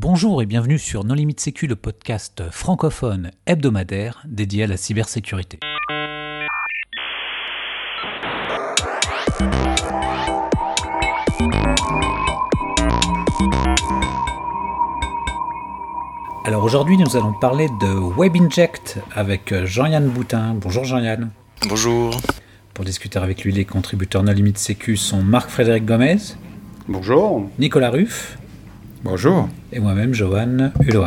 Bonjour et bienvenue sur Non Limite Sécu, le podcast francophone hebdomadaire dédié à la cybersécurité. Alors aujourd'hui, nous allons parler de WebInject avec Jean-Yann Boutin. Bonjour Jean-Yann. Bonjour. Pour discuter avec lui, les contributeurs Non Limite Sécu sont Marc-Frédéric Gomez. Bonjour. Nicolas Ruff. Bonjour. Et moi-même, Johan Hulot.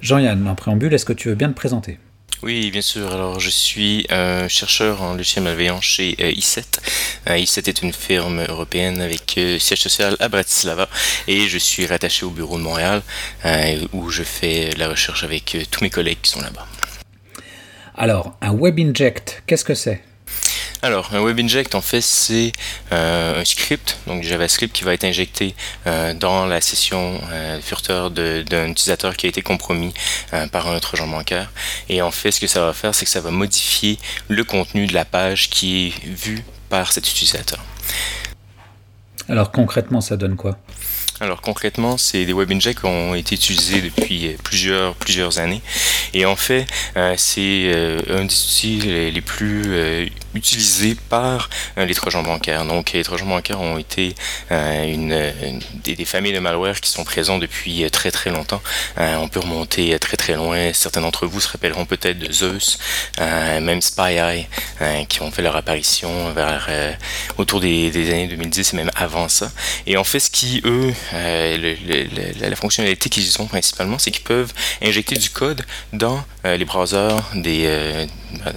Jean-Yann, en préambule, est-ce que tu veux bien te présenter? Oui, bien sûr. Alors, je suis un chercheur en logiciel malveillant chez euh, i7. Euh, i7 est une firme européenne avec euh, siège social à Bratislava et je suis rattaché au bureau de Montréal où je fais la recherche avec tous mes collègues qui sont là-bas. Alors, un web inject, qu'est-ce que c'est? Alors, un WebInject, en fait, c'est euh, un script, donc JavaScript, qui va être injecté euh, dans la session euh, furteur d'un utilisateur qui a été compromis par un trojan bancaire. Et en fait, ce que ça va faire, c'est que ça va modifier le contenu de la page qui est vue par cet utilisateur. Alors concrètement, ça donne quoi? Alors concrètement, c'est des web injects qui ont été utilisés depuis plusieurs, plusieurs années. Et en fait, euh, c'est euh, un des outils les, plus euh, utilisés par les trojans bancaires. Donc les trojans bancaires ont été une, des, familles de malware qui sont présents depuis très très longtemps. on peut remonter très très loin. Certains d'entre vous se rappelleront peut-être de Zeus, même SpyEye, qui ont fait leur apparition vers autour des, des, années 2010 et même avant ça. Et en fait, ce qui, eux, euh, la fonctionnalité qu'ils ont principalement, c'est qu'ils peuvent injecter du code dans euh, les browsers des, euh,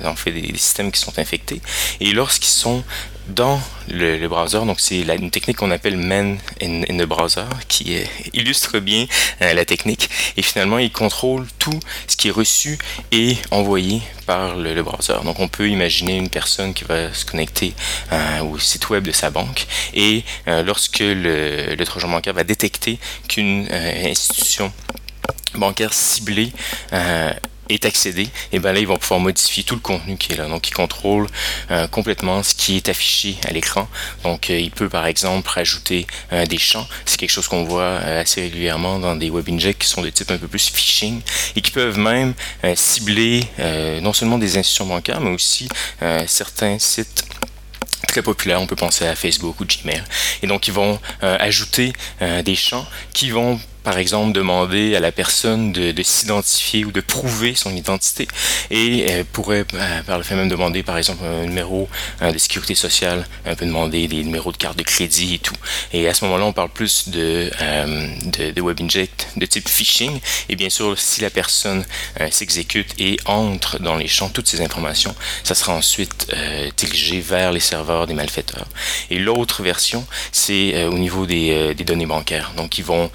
en fait, des, systèmes qui sont infectés. Et lorsqu'ils sont dans le, browser. Donc, c'est une technique qu'on appelle man in, the browser qui illustre bien euh, la technique. Et finalement, il contrôle tout ce qui est reçu et envoyé par le, browser. Donc, on peut imaginer une personne qui va se connecter euh, au site web de sa banque et euh, lorsque le, le trojan bancaire va détecter qu'une institution bancaire ciblée est accédé, et bien là, ils vont pouvoir modifier tout le contenu qui est là. Donc, ils contrôlent euh, complètement ce qui est affiché à l'écran. Donc, euh, il peut, par exemple, rajouter euh, des champs. C'est quelque chose qu'on voit assez régulièrement dans des web injects qui sont de type un peu plus phishing et qui peuvent même cibler non seulement des institutions bancaires, mais aussi certains sites très populaires. On peut penser à Facebook ou Gmail. Et donc, ils vont ajouter des champs qui vont par exemple, demander à la personne de, s'identifier ou de prouver son identité et elle pourrait, euh, par le fait même, demander, par exemple, un numéro euh, de sécurité sociale, un peu demander des numéros de carte de crédit et tout. Et à ce moment-là, on parle plus de, euh, de, web inject de type phishing. Et bien sûr, si la personne s'exécute et entre dans les champs toutes ces informations, ça sera ensuite dirigé vers les serveurs des malfaiteurs. Et l'autre version, c'est au niveau des, des, données bancaires. Donc, ils vont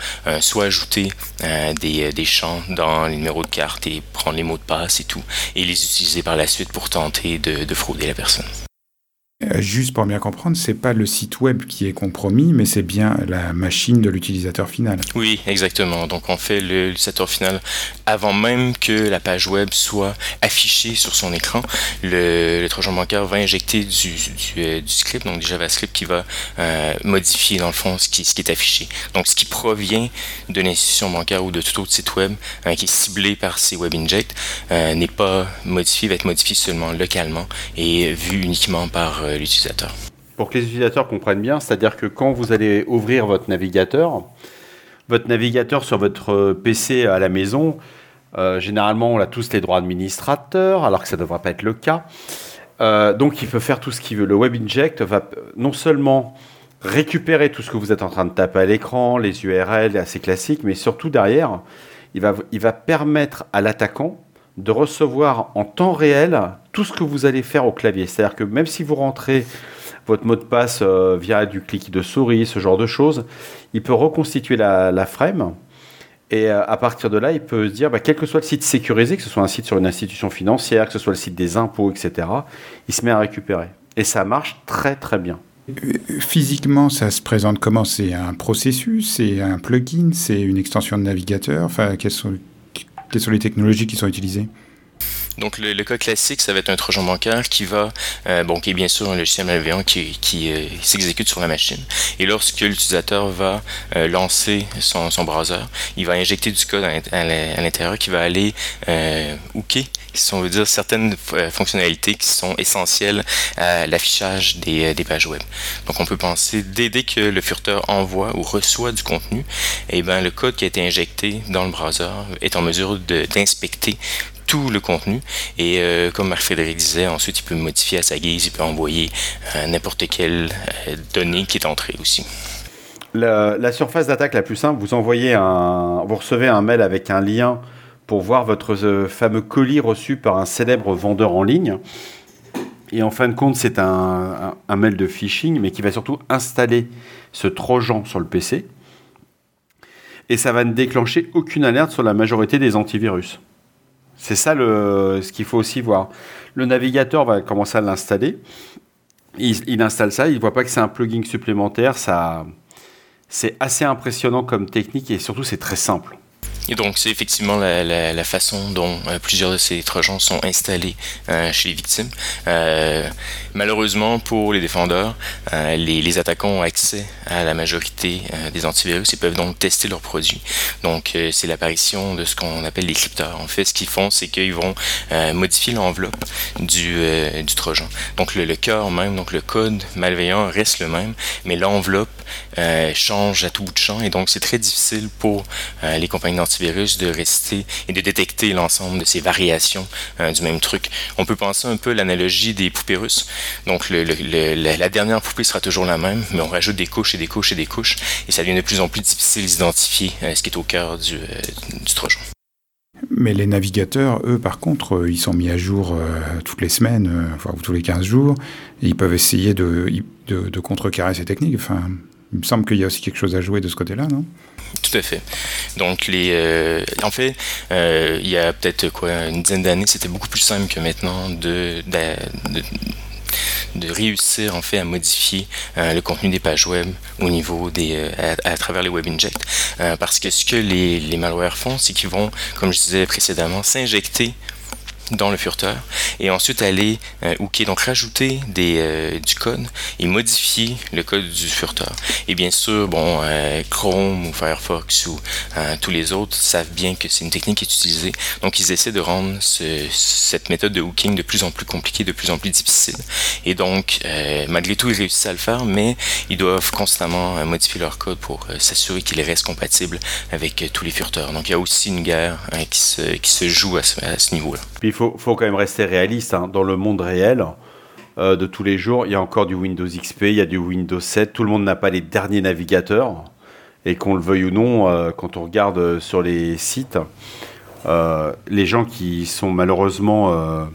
ajouter euh, des, des, champs dans les numéros de carte et prendre les mots de passe et tout, et les utiliser par la suite pour tenter de frauder la personne. Euh, juste pour bien comprendre, c'est pas le site web qui est compromis, mais c'est bien la machine de l'utilisateur final. Oui, exactement. Donc on fait l'utilisateur final avant même que la page web soit affichée sur son écran. Le, le trojan bancaire va injecter du, euh, script, donc du JavaScript qui va euh, modifier dans le fond ce qui, est affiché. Donc ce qui provient de l'institution bancaire ou de tout autre site web qui est ciblé par ces web injects n'est pas modifié, va être modifié seulement localement et vu uniquement par l'utilisateur. Pour que les utilisateurs comprennent bien, c'est-à-dire que quand vous allez ouvrir votre navigateur, votre navigateur sur votre euh, PC à la maison, euh, généralement on a tous les droits administrateurs, alors que ça ne devrait pas être le cas. donc il peut faire tout ce qu'il veut. Le Web Inject va non seulement récupérer tout ce que vous êtes en train de taper à l'écran, les URL assez classiques, mais surtout derrière, il va permettre à l'attaquant de recevoir en temps réel tout ce que vous allez faire au clavier. C'est-à-dire que même si vous rentrez votre mot de passe euh, via du clic de souris, ce genre de choses, il peut reconstituer la, frame. Et euh, à partir de là, il peut se dire, bah, quel que soit le site sécurisé, que ce soit un site sur une institution financière, que ce soit le site des impôts, etc., il se met à récupérer. Et ça marche très très bien. Euh, physiquement, ça se présente comment? C'est un processus, c'est un plugin, c'est une extension de navigateur? Enfin, quelles sont les technologies qui sont utilisées? Donc le, cas classique, ça va être un trojan bancaire qui va, euh, bon, qui est bien sûr un logiciel malveillant qui, qui euh, s'exécute sur la machine. Et lorsque l'utilisateur va euh, lancer son, son, browser, il va injecter du code à, l'intérieur qui va aller hooker, si on veut dire certaines fonctionnalités qui sont essentielles à l'affichage des, des, pages web. Donc on peut penser dès, dès que le furteur envoie ou reçoit du contenu, eh ben le code qui a été injecté dans le browser est en mesure d'inspecter tout le contenu. Et euh, comme Marc-Frédéric disait, ensuite il peut modifier à sa guise, il peut envoyer euh, n'importe quelle euh, donnée qui est entrée aussi. La, surface d'attaque la plus simple, vous envoyez un, vous recevez un mail avec un lien pour voir votre fameux colis reçu par un célèbre vendeur en ligne. Et en fin de compte, c'est un, un, mail de phishing, mais qui va surtout installer ce trojan sur le PC. Et ça va ne déclencher aucune alerte sur la majorité des antivirus. C'est ça ce qu'il faut aussi voir. Le navigateur va commencer à l'installer. Il, installe ça, il ne voit pas que c'est un plugin supplémentaire. C'est assez impressionnant comme technique et surtout c'est très simple. Et donc, c'est effectivement la, façon dont euh, plusieurs de ces trojans sont installés euh, chez les victimes. Euh, malheureusement, pour les défendeurs, les, attaquants ont accès à la majorité des antivirus et peuvent donc tester leurs produits. Donc, c'est l'apparition de ce qu'on appelle les crypteurs. En fait, ce qu'ils font, c'est qu'ils vont modifier l'enveloppe du, du trojan. Donc, le, le cœur même, donc le code malveillant reste le même, mais l'enveloppe change à tout bout de champ et donc c'est très difficile pour les compagnies d'antivirus virus de rester et de détecter l'ensemble de ces variations euh, du même truc. On peut penser un peu l'analogie des poupées russes. Donc la, dernière poupée sera toujours la même, mais on rajoute des couches et des couches et des couches, et ça devient de plus en plus difficile d'identifier euh, ce qui est au cœur du, euh, du trojan. Mais les navigateurs, eux, par contre, ils sont mis à jour toutes les semaines, enfin, tous les 15 jours, et ils peuvent essayer de, de, de contrecarrer ces techniques. Enfin, il me semble qu'il y a aussi quelque chose à jouer de ce côté-là, non? Tout à fait. Donc, les, euh, en fait, euh, il y a peut-être quoi une dizaine d'années, c'était beaucoup plus simple que maintenant de, de, réussir en fait à modifier euh, le contenu des pages web au niveau des à, travers les web inject parce que ce que les, les malwares font c'est qu'ils vont comme je disais précédemment s'injecter dans le furteur et ensuite aller euh, hooker, donc rajouter des, euh, du code et modifier le code du furteur. Et bien sûr, bon, euh, Chrome ou Firefox ou euh, tous les autres savent bien que c'est une technique qui est utilisée. Donc ils essaient de rendre ce, cette méthode de hooking de plus en plus compliquée, de plus en plus difficile. Et donc, malgré tout, ils réussissent à le faire, mais ils doivent constamment modifier leur code pour s'assurer qu'il reste compatible avec tous les furteurs. Donc il y a aussi une guerre hein, qui, se, qui se joue à ce, à ce niveau-là faut, faut quand même rester réaliste. Hein. Dans le monde réel euh, de tous les jours, il y a encore du Windows XP, il y a du Windows 7. Tout le monde n'a pas les derniers navigateurs. Et qu'on le veuille ou non, euh, quand on regarde sur les sites, euh, les gens qui sont malheureusement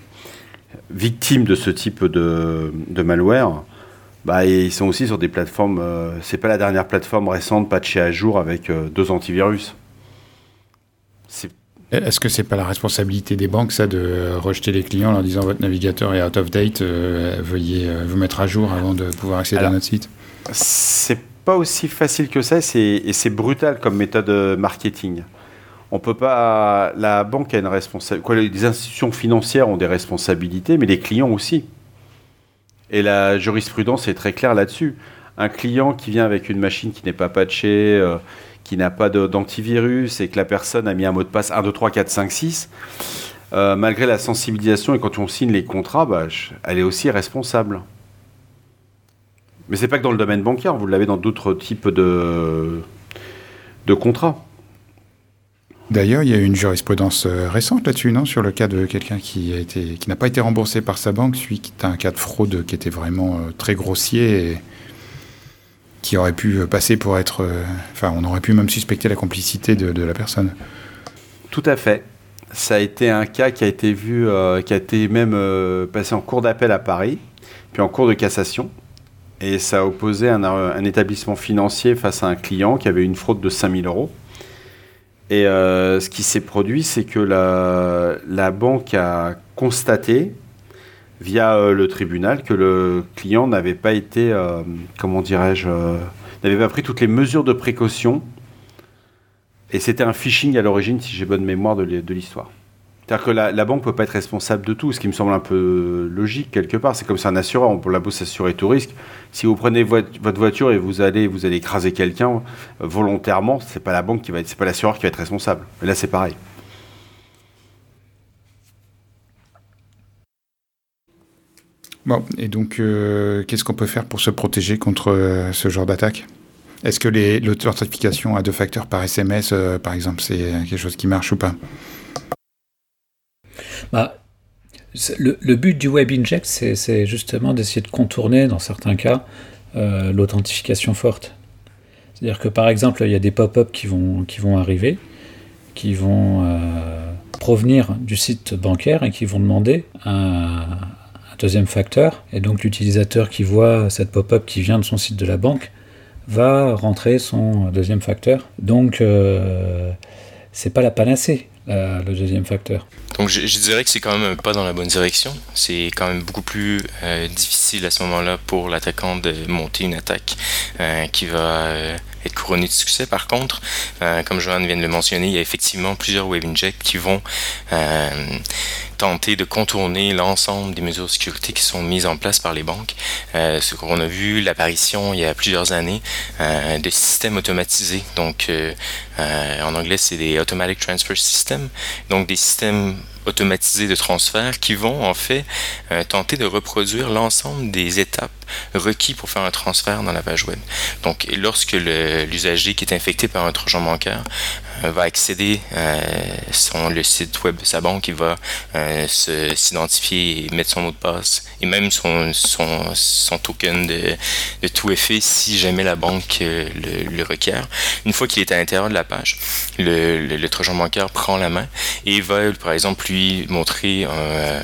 victimes de ce type de, malware, bah, ils sont aussi sur des plateformes. c'est pas la dernière plateforme récente patchée à jour avec deux antivirus. Est-ce que c'est pas la responsabilité des banques, ça, de rejeter les clients en leur disant votre navigateur est out of date, euh, veuillez euh, vous mettre à jour avant de pouvoir accéder à notre site? C'est pas aussi facile que ça, et c'est brutal comme méthode euh, marketing. On peut pas. La banque a une responsabilité. Les institutions financières ont des responsabilités, mais les clients aussi. Et la jurisprudence est très claire là-dessus. Un client qui vient avec une machine qui n'est pas patchée qui n'a pas d'antivirus et que la personne a mis un mot de passe 1, 2, 3, 4, 5, 6, malgré la sensibilisation et quand on signe les contrats, bah, elle est aussi responsable. Mais c'est pas que dans le domaine bancaire, vous l'avez dans d'autres types de, contrats. D'ailleurs, il y a eu une jurisprudence euh, récente là-dessus, non? Sur le cas de quelqu'un qui qui n'a pas été remboursé par sa banque, suite à un cas de fraude qui était vraiment euh, très grossier qui aurait pu passer pour être. Euh, enfin, on aurait pu même suspecter la complicité de, la personne. Tout à fait. Ça a été un cas qui a été vu, euh, qui a été même euh, passé en cours d'appel à Paris, puis en cours de cassation. Et ça a opposé un, établissement financier face à un client qui avait une fraude de 5000 euros. Et ce qui s'est produit, c'est que la banque a constaté via euh, le tribunal que le client n'avait pas été, euh, comment dirais-je, euh, n'avait pas pris toutes les mesures de précaution. Et c'était un phishing à l'origine, si j'ai bonne mémoire de l'histoire. C'est-à-dire que la, banque ne peut pas être responsable de tout, ce qui me semble un peu logique quelque part. C'est comme c'est un assureur, on peut la bourse s'assurer tout risque. Si vous prenez votre voiture et vous allez, vous allez écraser quelqu'un volontairement, c'est pas la banque qui va pas l'assureur qui va être responsable. Là, c'est pareil. Bon, et donc, euh, qu'est-ce qu'on peut faire pour se protéger contre euh, ce genre d'attaque? Est-ce que l'authentification à deux facteurs par SMS, par exemple, c'est quelque chose qui marche ou pas? Bah, le, but du Web Inject, c'est justement d'essayer de contourner, dans certains cas, euh, l'authentification forte. C'est-à-dire que par exemple, il y a des pop-up qui vont, qui vont arriver, qui vont euh, provenir du site bancaire et qui vont demander un, deuxième facteur. Et donc l'utilisateur qui voit cette pop-up qui vient de son site de la banque va rentrer son deuxième facteur. Donc euh, c'est pas la panacée. Le deuxième facteur. Donc je, dirais que c'est quand même pas dans la bonne direction. C'est quand même beaucoup plus euh, difficile à ce moment-là pour l'attaquant de monter une attaque euh, qui va être couronnée de succès. Par contre, comme Johan vient de le mentionner, il y a effectivement plusieurs web injects qui vont tenter de contourner l'ensemble des mesures de sécurité qui sont mises en place par les banques. Euh, ce qu'on a vu l'apparition il y a plusieurs années euh, de systèmes automatisés. Donc, euh, en anglais, c'est des Automatic Transfer Systems. Donc, des systèmes automatisés de transfert qui vont en fait tenter de reproduire l'ensemble des étapes requis pour faire un transfert dans la page web. Donc, lorsque l'usager qui est infecté par un trojan bancaire va accéder sur le site web de sa banque, il va s'identifier et mettre son mot de passe et même son, son, son token de, de, tout effet si jamais la banque euh, le, requiert. Une fois qu'il est à l'intérieur de la page, le, le, le trojan bancaire prend la main et va par exemple lui montrer un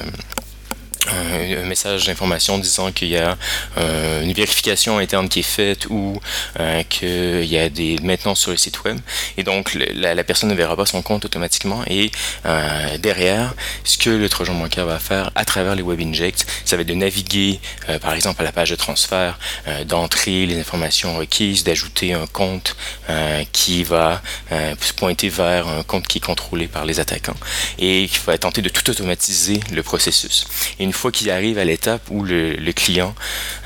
un, message d'information disant qu'il y a euh, une vérification interne qui est faite ou euh, qu'il y a des maintenances sur le site web. Et donc, la, personne ne verra pas son compte automatiquement. Et euh, derrière, ce que le Trojan bancaire va faire à travers les web injects, ça va être de naviguer, par exemple, à la page de transfert, d'entrer les informations requises, d'ajouter un compte qui va se pointer vers un compte qui est contrôlé par les attaquants et qui va tenter de tout automatiser le processus. Une fois qu'il arrive à l'étape où le, client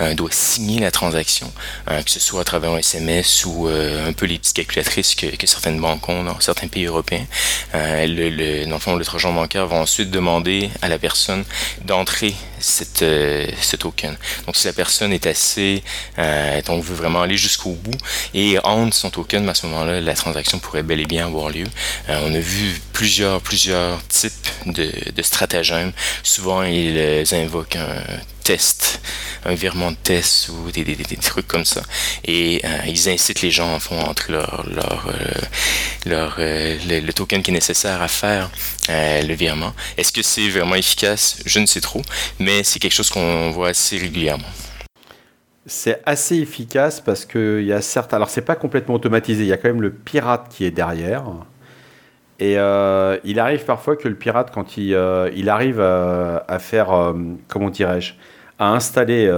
euh, doit signer la transaction, euh, que ce soit à travers un SMS ou euh, un peu les petites calculatrices que, certaines banques ont dans certains pays européens, le, le, dans le le trojan bancaire va ensuite demander à la personne d'entrer cette, ce token. Donc si la personne est assez, donc veut vraiment aller jusqu'au bout et entre son token, à ce moment-là, la transaction pourrait bel et bien avoir lieu. on a vu plusieurs, plusieurs types de, de stratagèmes. Souvent, il invoquent un test, un virement de test ou des, trucs comme ça. Et euh, ils incitent les gens à fond entre leur, leur, euh, leur euh, le, token qui est nécessaire à faire le virement. Est-ce que c'est vraiment efficace? Je ne sais trop, mais c'est quelque chose qu'on voit assez régulièrement. C'est assez efficace parce qu'il y a certes. Alors, c'est pas complètement automatisé. Il y a quand même le pirate qui est derrière. Et euh, il arrive parfois que le pirate, quand il, euh, arrive à, faire, euh, comment dirais-je, à installer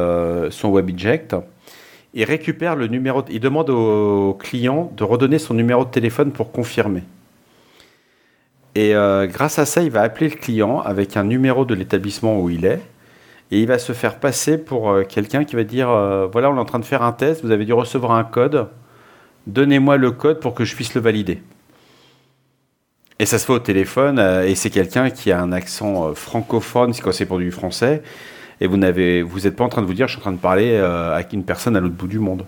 son web inject, il récupère le numéro, il demande au client de redonner son numéro de téléphone pour confirmer. Et grâce à ça, il va appeler le client avec un numéro de l'établissement où il est. Et il va se faire passer pour quelqu'un qui va dire Voilà, on est en train de faire un test, vous avez dû recevoir un code, donnez-moi le code pour que je puisse le valider. Et ça se fait au téléphone, euh, et c'est quelqu'un qui a un accent euh, francophone, quand c'est pour du français, et vous n'avez, vous n'êtes pas en train de vous dire, je suis en train de parler euh, avec une personne à l'autre bout du monde.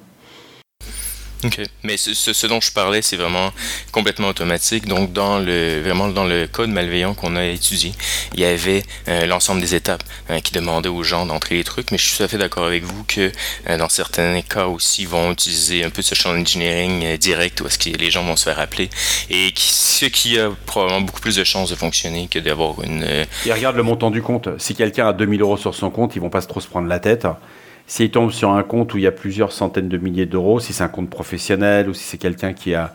Mais ce, dont je parlais, c'est vraiment complètement automatique. Donc, dans le vraiment dans le code malveillant qu'on a étudié, il y avait euh, l'ensemble des étapes euh, qui demandaient aux gens d'entrer les trucs. Mais je suis tout à fait d'accord avec vous que euh, dans certains cas aussi, ils vont utiliser un peu ce champ d'engineering direct où est-ce que les gens vont se faire appeler et qui, ce qui a probablement beaucoup plus de chances de fonctionner que d'avoir une. Et regarde le montant du compte. Si quelqu'un a 2000 euros sur son compte, ils vont pas trop se prendre la tête. S'il tombe sur un compte où il y a plusieurs centaines de milliers d'euros, si c'est un compte professionnel ou si c'est quelqu'un qui a,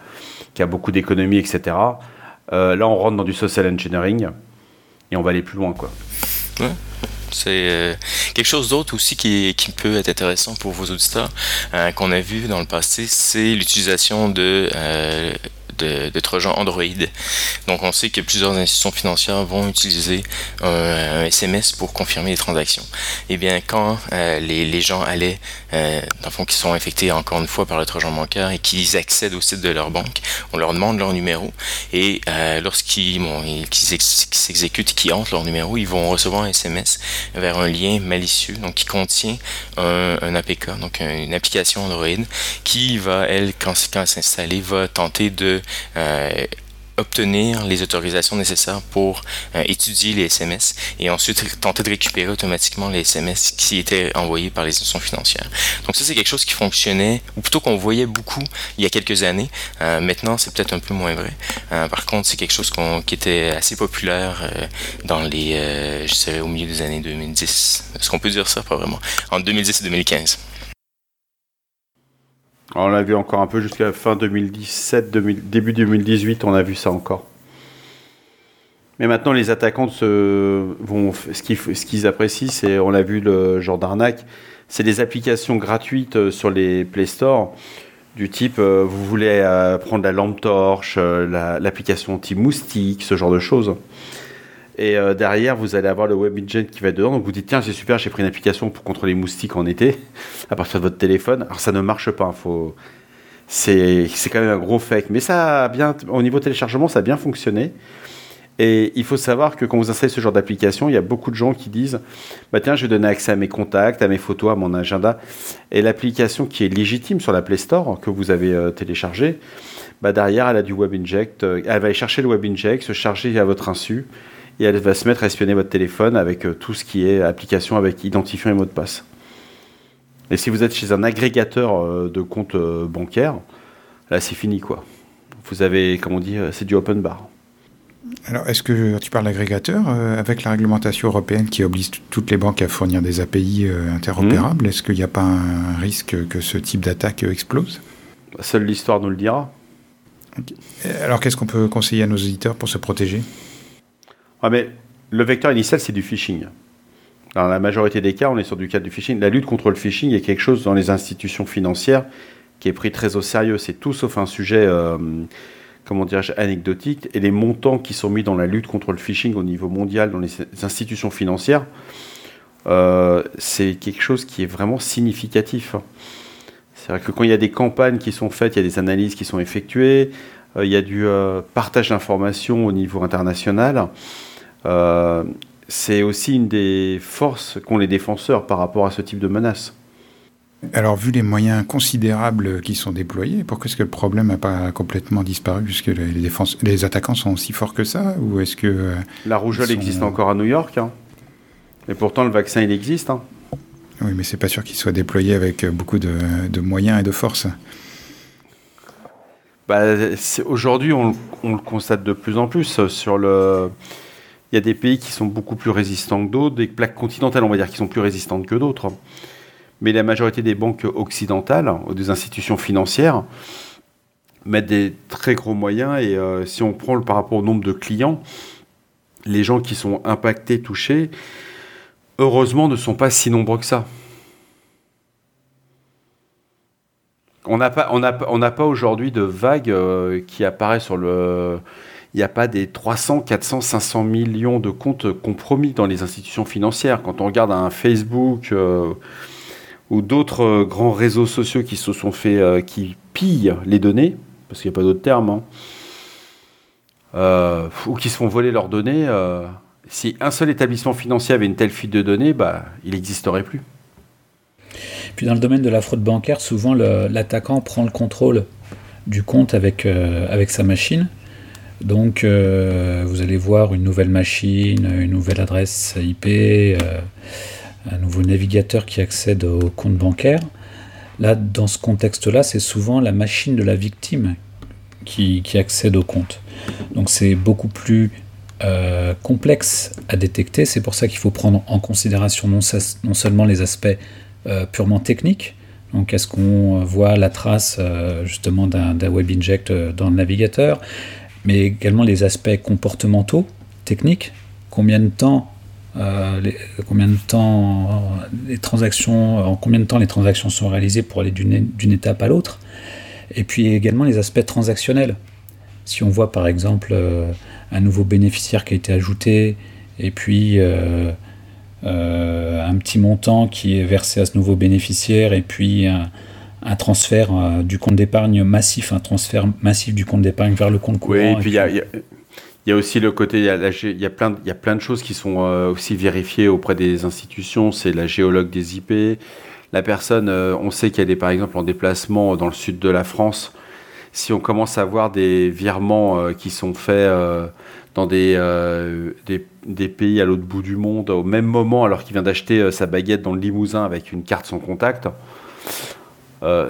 qui a beaucoup d'économies, etc., euh, là on rentre dans du social engineering et on va aller plus loin. quoi. C'est euh, quelque chose d'autre aussi qui, qui, peut être intéressant pour vos auditeurs euh, qu'on a vu dans le passé, c'est l'utilisation de de, de Trojan Android. Donc on sait que plusieurs institutions financières vont utiliser un, SMS pour confirmer les transactions. Et eh bien quand euh, les, gens allaient, euh, dans le fond, qui sont infectés encore une fois par le Trojan bancaire et qu'ils accèdent au site de leur banque, on leur demande leur numéro et euh, lorsqu'ils bon, s'exécutent et qu'ils entrent leur numéro, ils vont recevoir un SMS vers un lien malicieux, donc qui contient un, APK, donc une application Android qui va, elle, quand, elle s'installer, va tenter de obtenir les autorisations nécessaires pour euh, étudier les SMS et ensuite tenter de récupérer automatiquement les SMS qui étaient envoyés par les institutions financières. Donc ça c'est quelque chose qui fonctionnait ou plutôt qu'on voyait beaucoup il y a quelques années. Euh, maintenant c'est peut-être un peu moins vrai. par contre c'est quelque chose qui était assez populaire dans les, je dirais au milieu des années 2010. Est-ce qu'on peut dire ça pas vraiment? En 2010 et 2015 on l'a vu encore un peu jusqu'à fin 2017, début 2018, on a vu ça encore. Mais maintenant, les attaquants vont, ce qu'ils apprécient, c'est, on l'a vu le genre d'arnaque, c'est des applications gratuites euh, sur les Play Store du type euh, vous voulez euh, prendre la lampe torche, l'application anti-moustique, ce genre de choses. Et euh, derrière, vous allez avoir le web engine qui va dedans. Donc vous dites, tiens, c'est super, j'ai pris une application pour contrôler les moustiques en été à partir de votre téléphone. Alors ça ne marche pas. Hein, faut... C'est quand même un gros fake. Mais ça bien, au niveau téléchargement, ça a bien fonctionné. Et il faut savoir que quand vous installez ce genre d'application, il y a beaucoup de gens qui disent bah tiens, je vais donner accès à mes contacts, à mes photos, à mon agenda. Et l'application qui est légitime sur la Play Store que vous avez euh, téléchargée, bah derrière, elle a du web inject. Euh, elle va aller chercher le web inject, se charger à votre insu et elle va se mettre à espionner votre téléphone avec euh, tout ce qui est application avec identifiant et mot de passe. Et si vous êtes chez un agrégateur euh, de comptes euh, bancaires, là c'est fini quoi. Vous avez, comme on dit, c'est du open bar. Alors, est-ce que tu parles d'agrégateur avec la réglementation européenne qui oblige toutes les banques à fournir des API interopérables Est-ce qu'il n'y a pas un risque que ce type d'attaque explose? Seule l'histoire nous le dira. Alors, qu'est-ce qu'on peut conseiller à nos auditeurs pour se protéger? Mais le vecteur initial, c'est du phishing. Dans la majorité des cas, on est sur du cas du phishing. La lutte contre le phishing est quelque chose dans les institutions financières qui est pris très au sérieux. C'est tout sauf un sujet, euh, comment dirais anecdotique. Et les montants qui sont mis dans la lutte contre le phishing au niveau mondial dans les institutions financières, euh, c'est quelque chose qui est vraiment significatif. C'est vrai que quand il y a des campagnes qui sont faites, il y a des analyses qui sont effectuées, euh, il y a du partage d'informations au niveau international. Euh, c'est aussi une des forces qu'ont les défenseurs par rapport à ce type de menace. Alors, vu les moyens considérables qui sont déployés, pourquoi est-ce que le problème n'a pas complètement disparu puisque les, les attaquants sont aussi forts que ça Ou est-ce que euh, la rougeole existe encore à New York hein. Et pourtant, le vaccin, il existe. Hein. Oui, mais c'est pas sûr qu'il soit déployé avec beaucoup de, moyens et de force. Bah, Aujourd'hui, on, on, le constate de plus en plus sur le il y a des pays qui sont beaucoup plus résistants que d'autres, des plaques continentales, on va dire, qui sont plus résistantes que d'autres. Mais la majorité des banques occidentales, ou des institutions financières, mettent des très gros moyens. Et euh, si on prend le par rapport au nombre de clients, les gens qui sont impactés, touchés, heureusement, ne sont pas si nombreux que ça. On n'a pas, aujourd'hui de vague euh, qui apparaît sur le il n'y a pas des 300, 400, 500 millions de comptes compromis dans les institutions financières. Quand on regarde un Facebook euh, ou d'autres euh, grands réseaux sociaux qui se sont fait, euh, qui pillent les données, parce qu'il n'y a pas d'autre terme, hein, ou qui se font voler leurs données, si un seul établissement financier avait une telle fuite de données, bah, il n'existerait plus. Puis dans le domaine de la fraude bancaire, souvent l'attaquant prend le contrôle du compte avec, avec sa machine donc euh, vous allez voir une nouvelle machine, une nouvelle adresse IP, euh, un nouveau navigateur qui accède au compte bancaire. Là, dans ce contexte-là, c'est souvent la machine de la victime qui, accède au compte. Donc c'est beaucoup plus euh, complexe à détecter. C'est pour ça qu'il faut prendre en considération non, non seulement les aspects purement techniques, donc est-ce qu'on voit la trace justement d'un web inject dans le navigateur? Mais également les aspects comportementaux, techniques, combien de temps, euh, combien de temps les transactions, en combien de temps les transactions sont réalisées pour aller d'une étape à l'autre, et puis également les aspects transactionnels. si on voit par exemple un nouveau bénéficiaire qui a été ajouté, et puis un petit montant qui est versé à ce nouveau bénéficiaire, et puis transfert du compte d'épargne massif, un transfert massif du compte d'épargne vers le compte courant. Oui, et puis il y a il y a aussi le côté, il y y a, plein, il y a plein de choses qui sont euh, aussi vérifiées auprès des institutions. C'est la géologue des IP. La personne, euh, on sait qu'elle est par exemple en déplacement dans le sud de la France. Si on commence à voir des virements euh, qui sont faits dans des, des, des, pays à l'autre bout du monde au même moment, alors qu'il vient d'acheter sa baguette dans le Limousin avec une carte sans contact,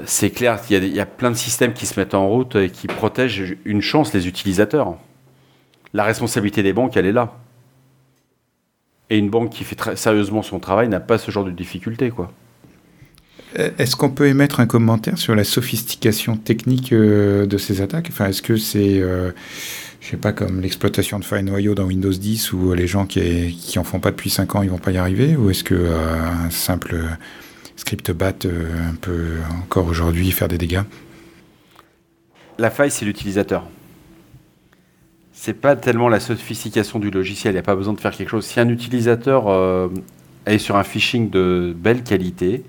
c'est clair qu'il y, y, a plein de systèmes qui se mettent en route et qui protègent une chance les utilisateurs la responsabilité des banques, elle est là. Et une banque qui fait très sérieusement son travail n'a pas ce genre de difficulté, quoi. Euh, est-ce qu'on peut émettre un commentaire sur la sophistication technique euh, de ces attaques? Enfin, est-ce que c'est, euh, je sais pas, comme l'exploitation de failles noyaux dans Windows 10 où les gens qui, qui en font pas depuis 5 ans, ils vont pas y arriver? Ou est-ce que un simple script bat peut encore aujourd'hui faire des dégâts La faille, c'est l'utilisateur c'est pas tellement la sophistication du logiciel, il n'y a pas besoin de faire quelque chose. Si un utilisateur euh, est sur un phishing de belle qualité,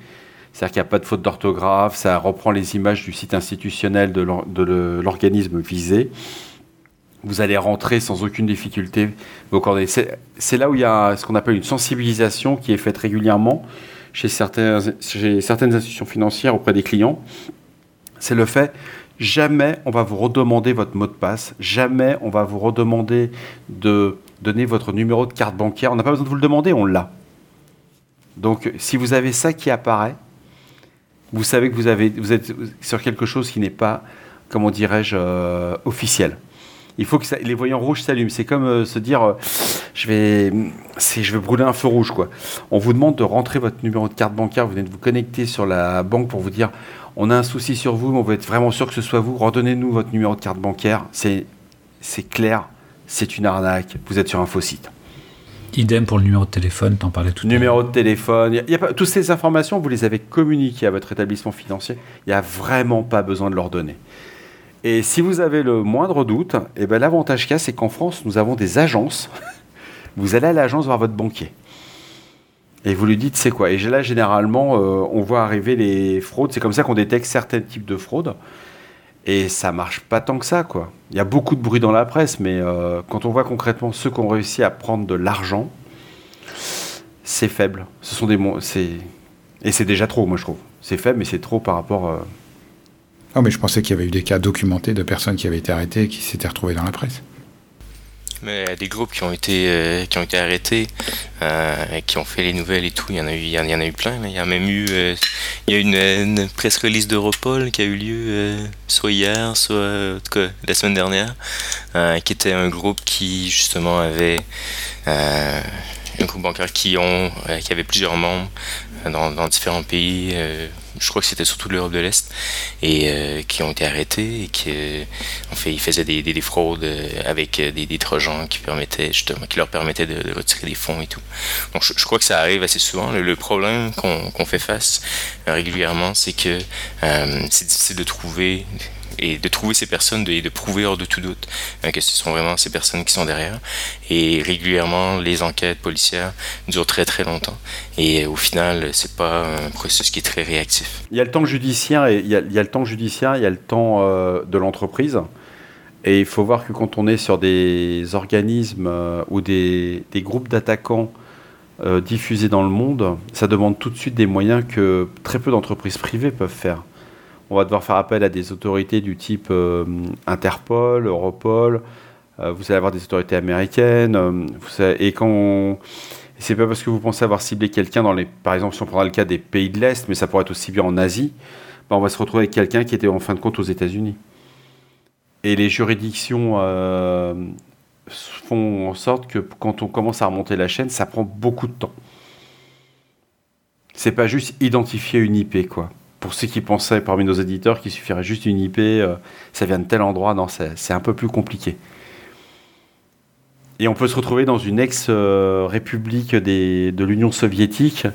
c'est-à-dire qu'il n'y a pas de faute d'orthographe, ça reprend les images du site institutionnel de l'organisme visé, vous allez rentrer sans aucune difficulté vos coordonnées. C'est là où il y a ce qu'on appelle une sensibilisation qui est faite régulièrement chez, certaines institutions financières auprès des clients. C'est le fait Jamais on va vous redemander votre mot de passe. Jamais on va vous redemander de donner votre numéro de carte bancaire. On n'a pas besoin de vous le demander, on l'a. Donc, si vous avez ça qui apparaît, vous savez que vous êtes sur quelque chose qui n'est pas, comment dirais-je, euh, officiel. Il faut que les voyants rouges s'allument. C'est comme euh, se dire, euh, je, vais, je vais brûler un feu rouge. Quoi. On vous demande de rentrer votre numéro de carte bancaire, vous venez de vous connecter sur la banque pour vous dire, on a un souci sur vous, on veut être vraiment sûr que ce soit vous, redonnez-nous votre numéro de carte bancaire. C'est, clair, c'est une arnaque, vous êtes sur un faux site. Idem pour le numéro de téléphone, t'en parlais tout à l'heure. Numéro de téléphone, y a, pas, toutes ces informations, vous les avez communiquées à votre établissement financier, il n'y a vraiment pas besoin de leur donner. Et si vous avez le moindre doute, eh ben, l'avantage qu'il y a, c'est qu'en France, nous avons des agences. vous allez à l'agence voir votre banquier. Et vous lui dites c'est quoi? Et là, généralement, euh, on voit arriver les fraudes. C'est comme ça qu'on détecte certains types de fraudes. Et ça marche pas tant que ça, quoi. Il y a beaucoup de bruit dans la presse, mais euh, quand on voit concrètement ceux qui ont réussi à prendre de l'argent, c'est faible. Ce sont des et c'est déjà trop, moi je trouve. C'est faible, mais c'est trop par rapport. Euh... Oh, mais je pensais qu'il y avait eu des cas documentés de personnes qui avaient été arrêtées et qui s'étaient retrouvées dans la presse. Mais a des groupes qui ont été, euh, qui ont été arrêtés, euh, qui ont fait les nouvelles et tout. Il y en a eu, il y en, a eu plein. Il y a même eu, euh, il y a une, une presse release d'Europol qui a eu lieu soit hier, soit la semaine dernière, qui était un groupe qui justement avait un groupe bancaire qui ont, qui avait plusieurs membres dans différents pays je crois que c'était surtout l'Europe de l'Est, et euh, qui ont été arrêtés et qui, euh, fait, ils faisaient des, des, fraudes euh, avec des, des, trojans qui permettaient justement, qui leur permettaient de, retirer des fonds et tout. Donc, je, crois que ça arrive assez souvent. Le, problème qu'on fait face régulièrement, c'est que c'est difficile de trouver et de trouver ces personnes de, prouver hors de tout doute euh, que ce sont vraiment ces personnes qui sont derrière. Et régulièrement, les enquêtes policières durent très très longtemps. Et au final, c'est pas un processus qui est très réactif. Il y a le temps judiciaire et il y a, le temps judiciaire, il y a le temps euh, de l'entreprise. Et il faut voir que quand on est sur des organismes euh, ou des groupes d'attaquants diffusés dans le monde, ça demande tout de suite des moyens que très peu d'entreprises privées peuvent faire on va devoir faire appel à des autorités du type euh, Interpol, Europol, euh, vous allez avoir des autorités américaines, euh, et quand c'est pas parce que vous pensez avoir ciblé quelqu'un dans les, par exemple, si on prendra le cas des pays de l'Est, mais ça pourrait être aussi bien en Asie, ben, on va se retrouver avec quelqu'un qui était en fin de compte aux États-Unis. Et les juridictions font en sorte que quand on commence à remonter la chaîne, ça prend beaucoup de temps. C'est pas juste identifier une IP, quoi pour ceux qui pensaient parmi nos éditeurs qu'il suffirait juste une IP, euh, ça vient de tel endroit, non, c'est un peu plus compliqué. Et on peut se retrouver dans une ex-république de l'Union soviétique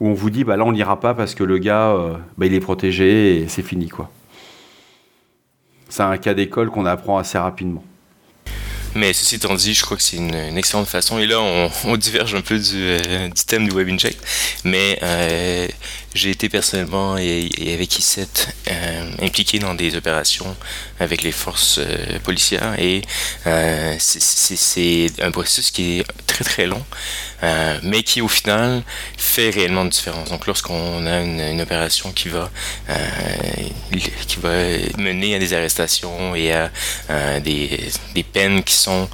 où on vous dit bah là on n'ira pas parce que le gars euh, bah, il est protégé et c'est fini quoi. c'est un cas d'école qu'on apprend assez rapidement. Mais ceci étant dit, je crois que c'est une, excellente façon. Et là, on, diverge un peu du, euh, thème du Web Inject. Mais euh, j'ai été personnellement et, avec I7 euh, impliqué dans des opérations avec les forces policières et c'est un processus qui est très très long, euh, mais qui au final fait réellement une différence. Donc lorsqu'on a une, opération qui va euh, qui va mener à des arrestations et à des, des, peines qui sont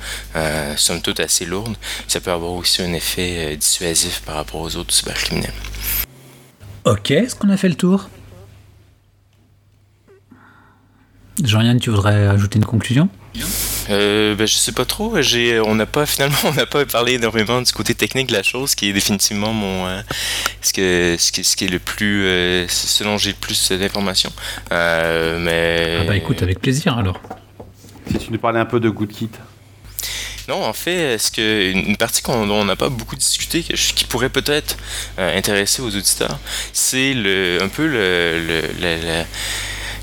somme toute assez lourdes, ça peut avoir aussi un effet dissuasif par rapport aux autres cybercriminels. Ok, est-ce qu'on a fait le tour? Jean-Yann, tu voudrais ajouter une conclusion? Euh, ben, je sais pas trop. on n'a pas finalement, on n'a pas parlé énormément du côté technique de la chose, qui est définitivement mon, euh, ce, que, ce, qui, ce, qui, est le plus, euh, selon j'ai le plus d'informations. Euh, mais. Ah bah écoute, avec plaisir alors. Si tu nous parlais un peu de Good Kit. Non, en fait, ce que une partie dont on n'a pas beaucoup discuté, qui pourrait peut-être euh, intéresser aux auditeurs, c'est le, un peu le,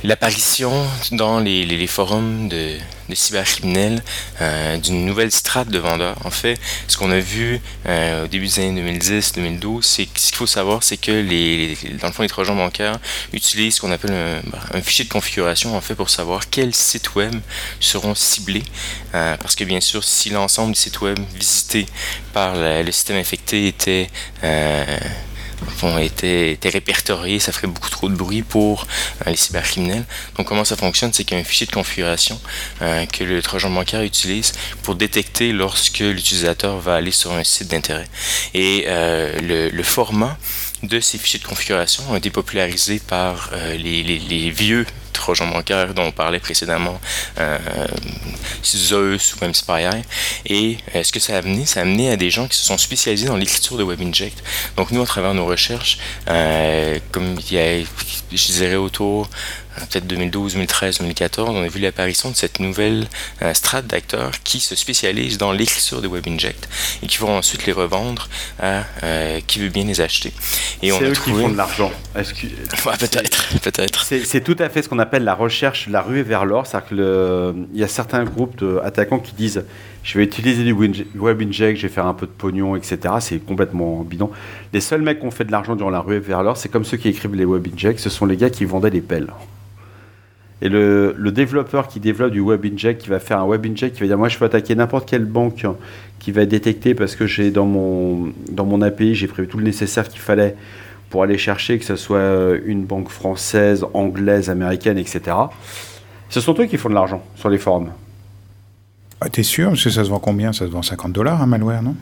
l'apparition dans les, forums de, cybercriminels euh, d'une nouvelle strate de vendeurs. En fait, ce qu'on a vu euh, au début des années 2010-2012, c'est ce qu'il faut savoir, c'est que les, dans le fond, les trojans bancaires utilisent ce qu'on appelle un, fichier de configuration en fait pour savoir quels sites web seront ciblés. Euh, parce que bien sûr, si l'ensemble des sites web visités par le système infecté était ont été, été, répertoriés, ça ferait beaucoup trop de bruit pour euh, les cybercriminels. Donc comment ça fonctionne, c'est qu'il y a un fichier de configuration euh, que le trojan bancaire utilise pour détecter lorsque l'utilisateur va aller sur un site d'intérêt. Et euh, le, le, format de ces fichiers de configuration ont été popularisés par les, les, les vieux Trojan bancaire dont on parlait précédemment, euh, Zeus ou même. Et euh, ce que ça a amené, ça a amené à des gens qui se sont spécialisés dans l'écriture de WebInject. Donc nous, à travers nos recherches, euh, comme il y a, je dirais autour peut-être 2012, 2013, 2014, on a vu l'apparition de cette nouvelle euh, strate d'acteurs qui se spécialisent dans l'écriture de WebInject et qui vont ensuite les revendre à euh, qui veut bien les acheter. Et on a eux trouvé... qui font de l'argent. peut-être, peut-être. C'est tout à fait ce qu'on appelle la recherche, la ruée vers l'or. C'est-à-dire qu'il y a certains groupes d'attaquants qui disent je vais utiliser du WebInject, je vais faire un peu de pognon, etc. C'est complètement bidon. Les seuls mecs qui ont fait de l'argent durant la ruée vers l'or, c'est comme ceux qui écrivent les WebInject, ce sont les gars qui vendaient les pelles. Et le, développeur qui développe du web inject, qui va faire un web inject, qui va dire moi je peux attaquer n'importe quelle banque qui va être détectée parce que j'ai dans mon, dans mon API, j'ai prévu tout le nécessaire qu'il fallait pour aller chercher que ce soit une banque française, anglaise, américaine, etc. Ce sont eux qui font de l'argent sur les forums. Ah, T'es sûr? Parce que ça se vend combien? Ça se vend 50 dollars un malware, non?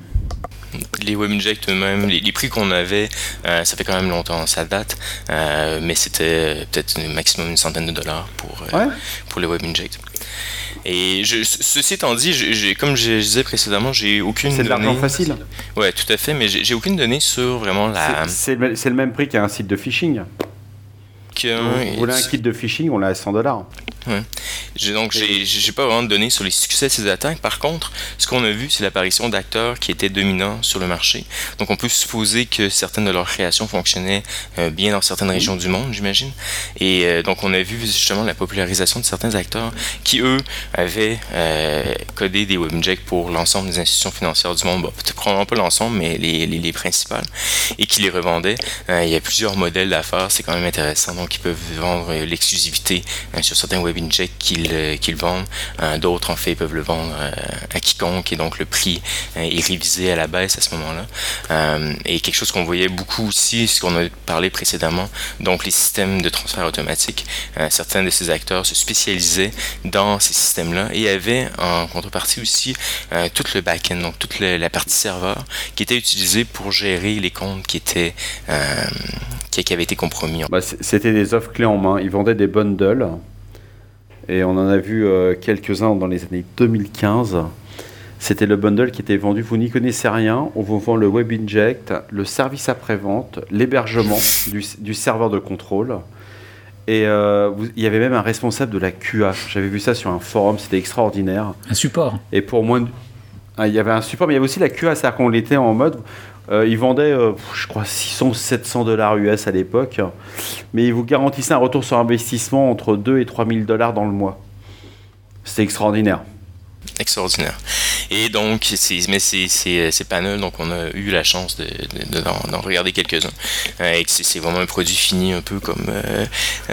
Les WebInject eux-mêmes, les, prix qu'on avait, euh, ça fait quand même longtemps, ça date, euh, mais c'était peut-être maximum une centaine de dollars pour, euh, pour les WebInject. Et je, ceci étant dit, j'ai, comme je, disais précédemment, j'ai aucune C'est de l'argent facile. Ouais, tout à fait, mais j'ai, aucune donnée sur vraiment la. C'est, le même prix qu'un site de phishing. Vous voulez un kit de phishing, on l'a à 100 dollars. Ouais. J'ai donc j'ai pas vraiment de données sur les succès de ces attaques. Par contre, ce qu'on a vu, c'est l'apparition d'acteurs qui étaient dominants sur le marché. Donc on peut supposer que certaines de leurs créations fonctionnaient euh, bien dans certaines régions du monde, j'imagine. Et euh, donc on a vu justement la popularisation de certains acteurs qui eux avaient euh, codé des WebInject pour l'ensemble des institutions financières du monde. Bon, peut-être probablement pas l'ensemble, mais les, les, les, principales et qui les revendaient. il y a plusieurs modèles d'affaires, c'est quand même intéressant. Donc ils peuvent vendre l'exclusivité sur certains web inject qu'ils euh, vendent. Euh, d'autres, en fait, peuvent le vendre euh, à quiconque et donc le prix est révisé à la baisse à ce moment-là. et quelque chose qu'on voyait beaucoup aussi, ce qu'on a parlé précédemment, donc les systèmes de transfert automatique. certains de ces acteurs se spécialisaient dans ces systèmes-là et avaient en contrepartie aussi tout le back-end, donc toute la partie serveur qui était utilisée pour gérer les comptes qui étaient qui, avaient été compromis. Bah, C'était des offres clés en main. Ils vendaient des bundles et on en a vu euh, quelques-uns dans les années 2015. C'était le bundle qui était vendu. Vous n'y connaissez rien. On vous vend le Web Inject, le service après-vente, l'hébergement du, serveur de contrôle. Et euh, il y avait même un responsable de la QA. J'avais vu ça sur un forum, c'était extraordinaire. Un support. Et pour moins ah, il y avait un support, mais il y avait aussi la QA, c'est-à-dire qu'on était en mode, euh, ils vendaient, euh, je crois, 600 700 dollars US à l'époque, mais ils vous garantissaient un retour sur investissement entre 2 et 3 000 dollars dans le mois. C'est extraordinaire extraordinaire. Et donc, c'est, mais c'est, c'est, c'est panel, donc on a eu la chance de, d'en, regarder quelques-uns. Euh, et c'est, vraiment un produit fini, un peu comme euh,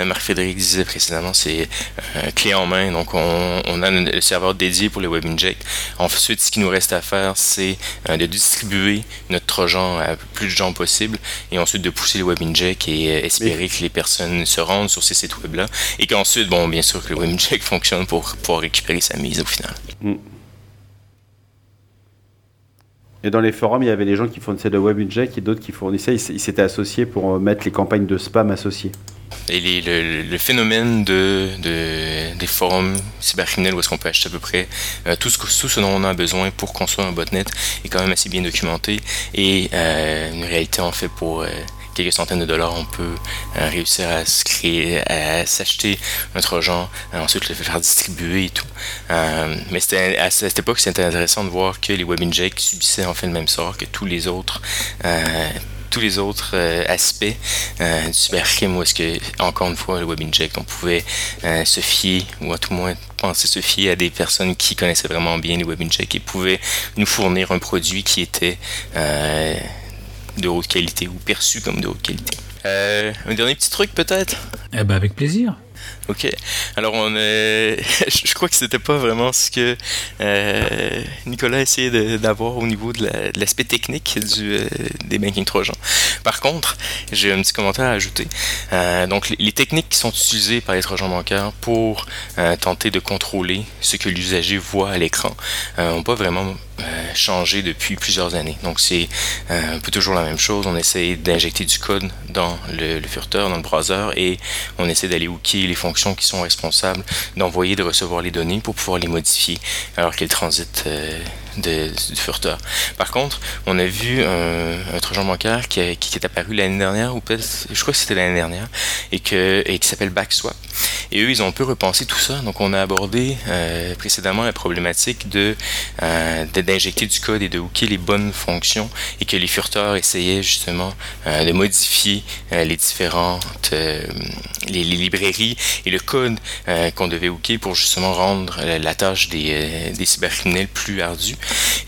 Marc-Frédéric disait précédemment, c'est euh, clé en main. Donc, on, on a le serveur dédié pour les WebInject. Ensuite, ce qu'il nous reste à faire, c'est de distribuer notre Trojan à plus de gens possible et ensuite de pousser les WebInject et espérer que les personnes se rendent sur ces sites web-là. Et qu'ensuite, bon, bien sûr, que le WebInject fonctionne pour pouvoir récupérer sa mise au final. Mm. Et dans les forums, il y avait des gens qui fournissaient de WebInject et d'autres qui fournissaient, ils s'étaient associés pour euh, mettre les campagnes de spam associées. Et le, phénomène de, des forums cybercriminels où est-ce qu'on peut acheter à peu près euh, tout, ce, tout, ce, dont on a besoin pour construire un botnet est quand même assez bien documenté et euh, une réalité en fait pour quelques centaines de dollars, on peut euh, réussir à se créer, à s'acheter un Trojan, ensuite le faire distribuer et tout. Euh, mais c'était à cette époque, c'était intéressant de voir que les WebInject subissaient en fait le même sort que tous les autres euh, tous les autres aspects du cybercrime où est-ce que, encore une fois, le WebInject, on pouvait se fier, ou à tout moins penser se fier à des personnes qui connaissaient vraiment bien les WebInject et pouvaient nous fournir un produit qui était de haute qualité ou perçu comme de haute qualité. Euh, un dernier petit truc peut-être? Eh ben avec plaisir. Ok. Alors on est... je crois que c'était pas vraiment ce que euh, Nicolas essayait d'avoir au niveau de l'aspect technique du, euh, des banking trojans. Par contre, j'ai un petit commentaire à ajouter. Euh, donc les, techniques qui sont utilisées par les trojans bancaires pour tenter de contrôler ce que l'usager voit à l'écran n'ont pas vraiment changé depuis plusieurs années. Donc c'est un peu toujours la même chose. On essaie d'injecter du code dans le, le furteur, dans le browser, et on essaie d'aller hooker les fonctions qui sont responsables d'envoyer et de recevoir les données pour pouvoir les modifier alors qu'elles transitent euh, de, du. Par contre, on a vu un, un trojan bancaire qui, qui, est apparu l'année dernière, ou peut-être, je crois que c'était l'année dernière, et, que, et qui s'appelle Backswap. Et eux, ils ont un peu repensé tout ça. Donc, on a abordé euh, précédemment la problématique de euh, d'injecter du code et de hooker les bonnes fonctions, et que les furteurs essayaient justement euh, de modifier euh, les différentes les, les, librairies et le code qu'on devait hooker pour justement rendre la tâche des, des cybercriminels plus ardue.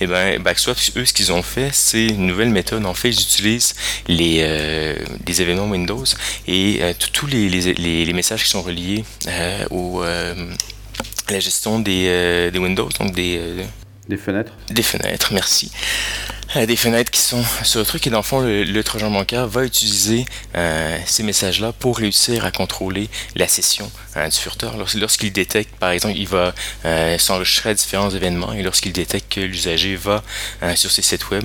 Et eh ben Backswap, eux, ce qu'ils ont fait, c'est une nouvelle méthode. En fait, ils utilisent les, euh, événements Windows et euh, tous les, les, messages qui sont reliés euh, au, à la gestion des, des Windows, donc des... des fenêtres. Des fenêtres, merci. Euh, des fenêtres qui sont sur le truc et dans le fond le, trojan bancaire va utiliser euh, ces messages là pour réussir à contrôler la session euh, du furteur. Lorsqu'il détecte par exemple il va s'enregistrer à différents événements et lorsqu'il détecte que l'usager va sur ces sites web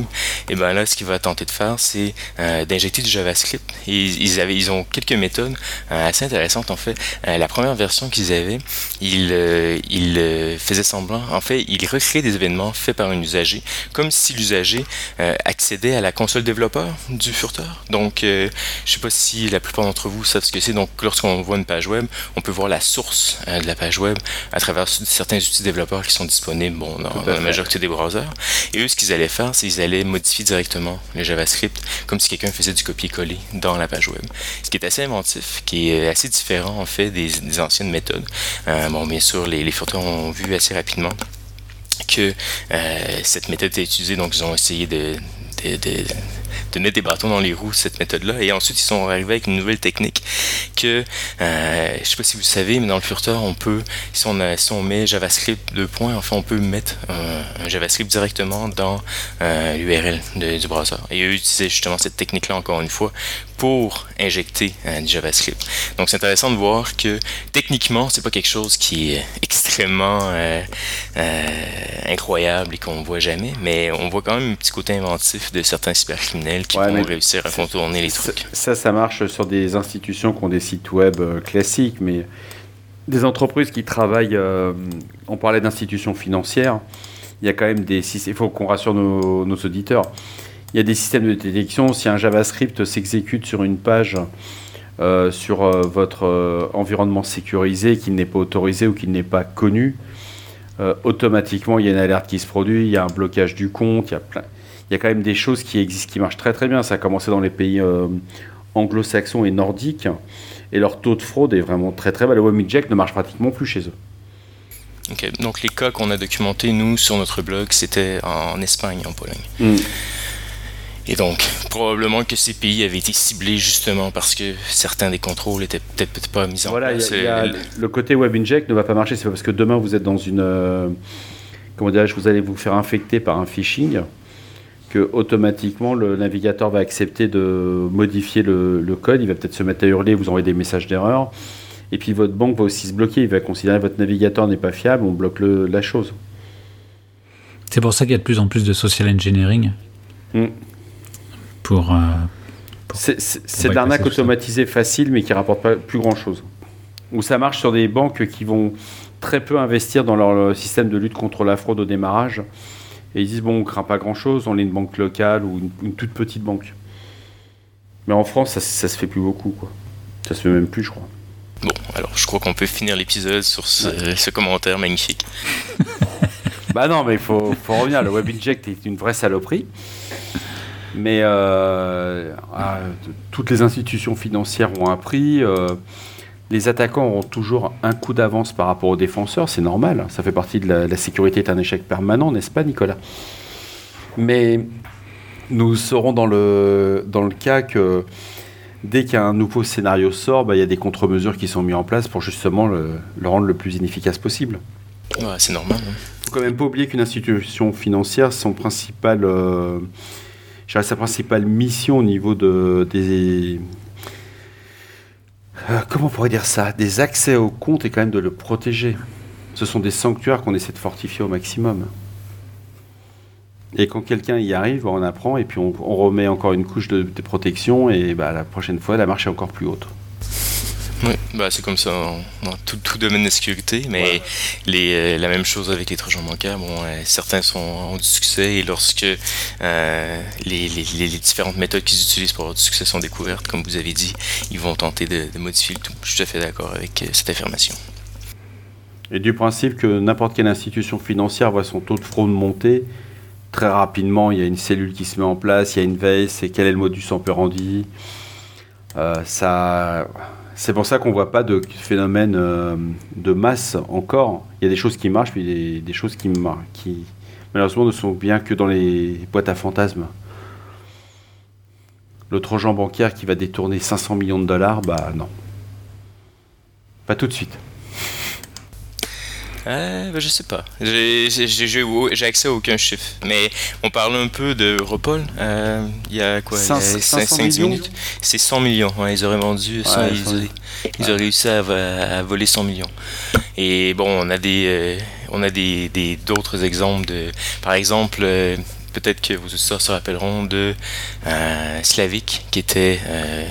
et ben là ce qu'il va tenter de faire c'est d'injecter du JavaScript. Et ils, avaient ils ont quelques méthodes assez intéressantes en fait. La première version qu'ils avaient ils il faisaient semblant. En fait ils recréaient des événements faits par un usager comme si l'usager euh, accéder à la console développeur du furteur. Donc, euh, je ne sais pas si la plupart d'entre vous savent ce que c'est. Donc, lorsqu'on voit une page web, on peut voir la source euh, de la page web à travers certains outils développeurs qui sont disponibles bon, dans, la majorité des browsers. Et eux, ce qu'ils allaient faire, c'est qu'ils allaient modifier directement le JavaScript comme si quelqu'un faisait du copier-coller dans la page web. Ce qui est assez inventif, qui est assez différent en fait des, anciennes méthodes. bon, bien sûr, les, les furteurs ont vu assez rapidement que euh, cette méthode est utilisée, donc ils ont essayé de, de, mettre des bâtons dans les roues, cette méthode-là. Et ensuite, ils sont arrivés avec une nouvelle technique que, euh, je sais pas si vous savez, mais dans le Furteur, on peut, si on, si on met JavaScript 2 points, enfin, on peut mettre un, JavaScript directement dans euh, l'URL du browser. Et eux utilisaient justement cette technique-là, encore une fois, pour injecter euh, du JavaScript. Donc c'est intéressant de voir que techniquement, c'est pas quelque chose qui est extrêmement euh, euh, incroyable et qu'on voit jamais, mais on voit quand même un petit côté inventif de certains cybercriminels qui vont réussir à contourner les trucs. Ça, ça marche sur des institutions qui ont des sites web classiques, mais des entreprises qui travaillent, on parlait d'institutions financières, il y a quand même des... Il faut qu'on rassure nos, nos auditeurs il y a des systèmes de détection. Si un JavaScript s'exécute sur une page euh, sur euh, votre euh, environnement sécurisé, qu'il n'est pas autorisé ou qu'il n'est pas connu, automatiquement il y a une alerte qui se produit, il y a un blocage du compte, il y a plein. Il y a quand même des choses qui existent, qui marchent très très bien. Ça a commencé dans les pays anglo-saxons et nordiques, et leur taux de fraude est vraiment très très bas. Le WebInject ne marche pratiquement plus chez eux. Donc les cas qu'on a documentés, nous, sur notre blog, c'était en Espagne, en Pologne. Hmm. Et donc, probablement que ces pays avaient été ciblés justement parce que certains des contrôles étaient peut-être pas mis en voilà, place. y a- le côté web inject ne va pas marcher, c'est pas parce que demain vous êtes dans une. euh, comment dirais-je, vous allez vous faire infecter par un phishing que automatiquement le navigateur va accepter de modifier le, le code, il va peut-être se mettre à hurler, vous envoyer des messages d'erreur. Et puis votre banque va aussi se bloquer, il va considérer que votre navigateur n'est pas fiable, on bloque le- la chose. C'est pour ça qu'il y a de plus en plus de social engineering Mm. pour. euh, C'est- C'est ça. automatisée facile, mais qui rapporte pas plus grand chose. Ou ça marche sur des banques qui vont très peu investir dans leur système de lutte contre la fraude au démarrage. Et ils disent bon, on craint pas grand chose, on est une banque locale ou une, une toute petite banque. Mais en France, ça, ça se fait plus beaucoup, quoi. Ça se fait même plus, je crois. Bon, alors je crois qu'on peut finir l'épisode sur ce, ce commentaire magnifique. Bah non, mais il faut, faut revenir. Le Web Inject est une vraie saloperie. Mais euh, ah, toutes les institutions financières ont un prix. euh, les attaquants auront toujours un coup d'avance par rapport aux défenseurs. C'est normal. Ça fait partie de la, la sécurité est un échec permanent, n'est-ce pas, Nicolas? Mais nous serons dans le, dans le cas que dès qu'un nouveau scénario sort, bah, il y a des contre-mesures qui sont mises en place pour justement le, le rendre le plus inefficace possible Ouais, c'est normal. hein. faut quand même pas oublier qu'une institution financière, son principal, euh, sa principale mission au niveau de, des. Euh, comment on pourrait dire ça? Des accès au compte et quand même de le protéger. Ce sont des sanctuaires qu'on essaie de fortifier au maximum. Et quand quelqu'un y arrive, on apprend et puis on, remet encore une couche de, de protection et bah, la prochaine fois, la marche est encore plus haute. Bah, c'est comme ça dans, dans tout, tout domaine de sécurité, mais Ouais. les, euh, la même chose avec les trojans bancaires. Bon, euh, certains sont, ont du succès et lorsque euh, les, les- les- les différentes méthodes qu'ils utilisent pour avoir du succès sont découvertes, comme vous avez dit, ils vont tenter de, de modifier le tout. Je suis tout à fait d'accord avec euh, cette affirmation. Et du principe que n'importe quelle institution financière voit son taux de fraude monter, très rapidement, il y a une cellule qui se met en place, il y a une veille, c'est quel est le modus operandi? Euh, ça, c'est pour ça qu'on voit pas de phénomène euh, de masse encore. Il y a des choses qui marchent, puis des, choses qui, qui malheureusement ne sont bien que dans les boîtes à fantasmes. Le trojan bancaire qui va détourner 500 millions de dollars, bah non. Pas tout de suite. Euh, ben, je sais pas. J'ai j'ai- j'ai- j'ai accès à aucun chiffre. Mais on parle un peu de Europol. Euh, Il y a quoi il y a 500 cinq- cinq, dix millions minutes. C'est 100 millions. Ouais, ils auraient vendu. cent- Ouais, ils, 100 ils ont réussi à, à voler 100 millions. Et bon, on a des, euh, on a des des- d'autres exemples de. Par exemple. Peut-être que vos auditeurs se rappelleront de euh, Slavik, qui était euh,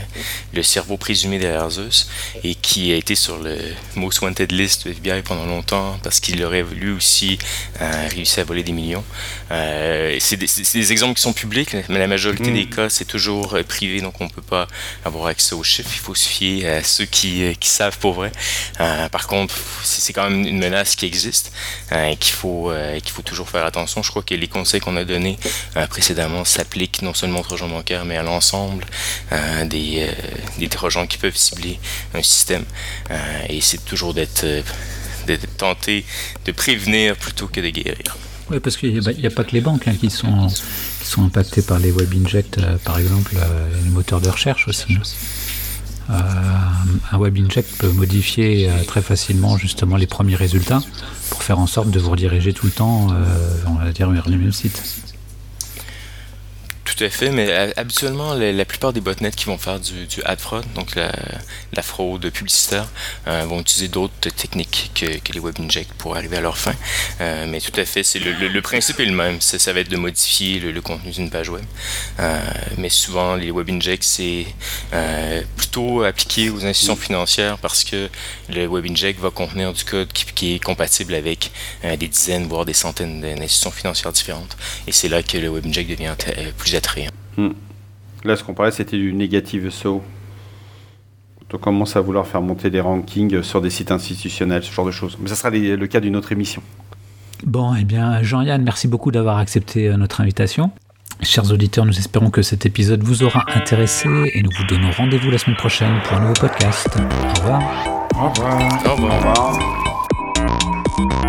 le cerveau présumé derrière Zeus et qui a été sur le Most Wanted List de FBI pendant longtemps parce qu'il aurait lui aussi euh, réussi à voler des millions. Euh, c'est des, exemples qui sont publics, mais la majorité Mm. des cas, c'est toujours euh, privé, donc on ne peut pas avoir accès aux chiffres. Il faut se fier à ceux qui, qui savent pour vrai. Par contre, c'est quand même une menace qui existe et qu'il faut, qu'il faut toujours faire attention. Je crois que les conseils qu'on a donnés euh, précédemment s'appliquent non seulement aux trojans bancaires, mais à l'ensemble euh, des, euh, des trojans qui peuvent cibler un système. Et c'est toujours d'être euh, de prévenir plutôt que de guérir. Oui, parce qu'il n'y a, pas que les banques hein, qui, sont, qui sont impactées par les web injects, par exemple, les moteurs de recherche aussi. hein. Un web inject peut modifier très facilement justement les premiers résultats pour faire en sorte de vous rediriger tout le temps, euh, on va dire, vers le même site. Tout à fait, mais euh, habituellement, la, plupart des botnets qui vont faire du, du ad fraud, donc la, la fraude publicitaire, euh, vont utiliser d'autres techniques que, que les web injects pour arriver à leur fin. Euh, mais tout à fait, c'est le, le- principe est le même. Ça, ça va être de modifier le, contenu d'une page web. Mais souvent, les web injects, c'est plutôt appliqué aux institutions financières parce que le web inject va contenir du code qui, qui est compatible avec des dizaines, voire des centaines d'institutions financières différentes. Et c'est là que le web inject devient euh, attrayant. Là, ce qu'on parlait, c'était du négative SEO. On commence à vouloir faire monter des rankings sur des sites institutionnels, ce genre de choses. Mais ça sera les- le cas d'une autre émission. Bon, eh bien, Jean-Yann, merci beaucoup d'avoir accepté euh, notre invitation. Chers auditeurs, nous espérons que cet épisode vous aura intéressé et nous vous donnons rendez-vous la semaine prochaine pour un nouveau podcast. Au revoir. Au revoir. Au revoir. Au revoir.